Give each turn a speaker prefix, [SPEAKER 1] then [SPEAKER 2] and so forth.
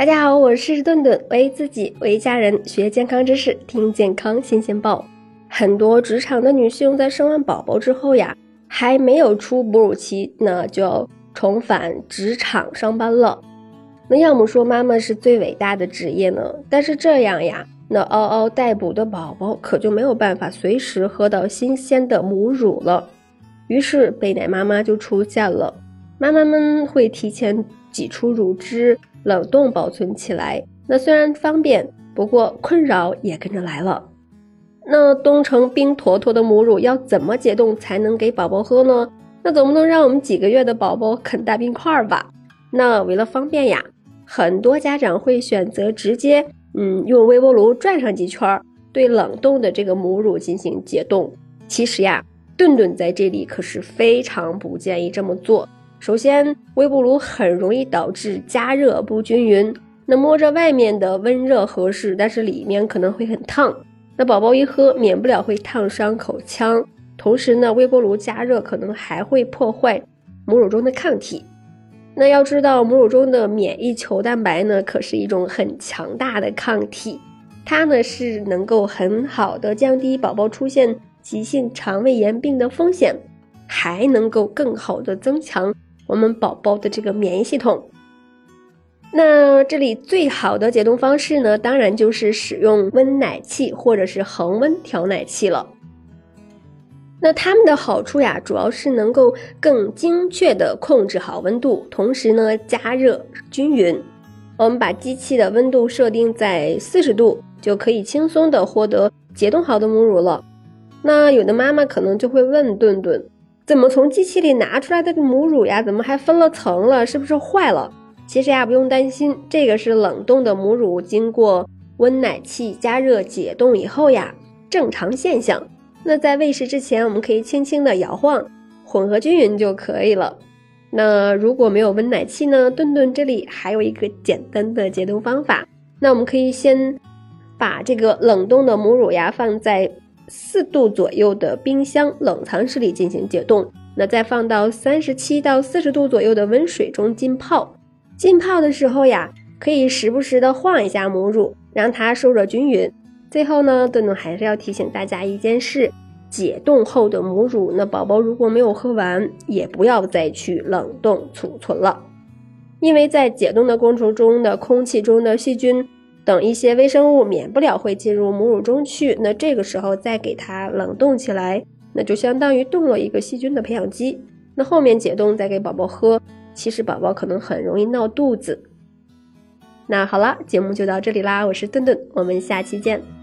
[SPEAKER 1] 大家好，我是顿顿，为自己为家人学健康知识，听健康新鲜报。很多职场的女性在生完宝宝之后呀，还没有出哺乳期，那就要重返职场上班了。那要么说妈妈是最伟大的职业呢？但是这样呀，那嗷嗷待哺的宝宝可就没有办法随时喝到新鲜的母乳了。于是备奶妈妈就出现了，妈妈们会提前挤出乳汁。冷冻保存起来，那虽然方便，不过困扰也跟着来了。那冻成冰坨坨的母乳要怎么解冻才能给宝宝喝呢？那总不能让我们几个月的宝宝啃大冰块吧？那为了方便呀，很多家长会选择直接，嗯，用微波炉转上几圈，对冷冻的这个母乳进行解冻。其实呀，顿顿在这里可是非常不建议这么做。首先，微波炉很容易导致加热不均匀。那摸着外面的温热合适，但是里面可能会很烫。那宝宝一喝，免不了会烫伤口腔。同时呢，微波炉加热可能还会破坏母乳中的抗体。那要知道，母乳中的免疫球蛋白呢，可是一种很强大的抗体，它呢是能够很好的降低宝宝出现急性肠胃炎病的风险，还能够更好的增强。我们宝宝的这个免疫系统，那这里最好的解冻方式呢，当然就是使用温奶器或者是恒温调奶器了。那它们的好处呀，主要是能够更精确的控制好温度，同时呢加热均匀。我们把机器的温度设定在四十度，就可以轻松的获得解冻好的母乳了。那有的妈妈可能就会问顿顿。怎么从机器里拿出来的母乳呀？怎么还分了层了？是不是坏了？其实呀，不用担心，这个是冷冻的母乳经过温奶器加热解冻以后呀，正常现象。那在喂食之前，我们可以轻轻的摇晃，混合均匀就可以了。那如果没有温奶器呢？顿顿这里还有一个简单的解冻方法。那我们可以先把这个冷冻的母乳呀放在。四度左右的冰箱冷藏室里进行解冻，那再放到三十七到四十度左右的温水中浸泡。浸泡的时候呀，可以时不时的晃一下母乳，让它受热均匀。最后呢，顿顿还是要提醒大家一件事：解冻后的母乳，那宝宝如果没有喝完，也不要再去冷冻储存了，因为在解冻的过程中的空气中的细菌。等一些微生物免不了会进入母乳中去，那这个时候再给它冷冻起来，那就相当于冻了一个细菌的培养基。那后面解冻再给宝宝喝，其实宝宝可能很容易闹肚子。那好了，节目就到这里啦，我是顿顿，我们下期见。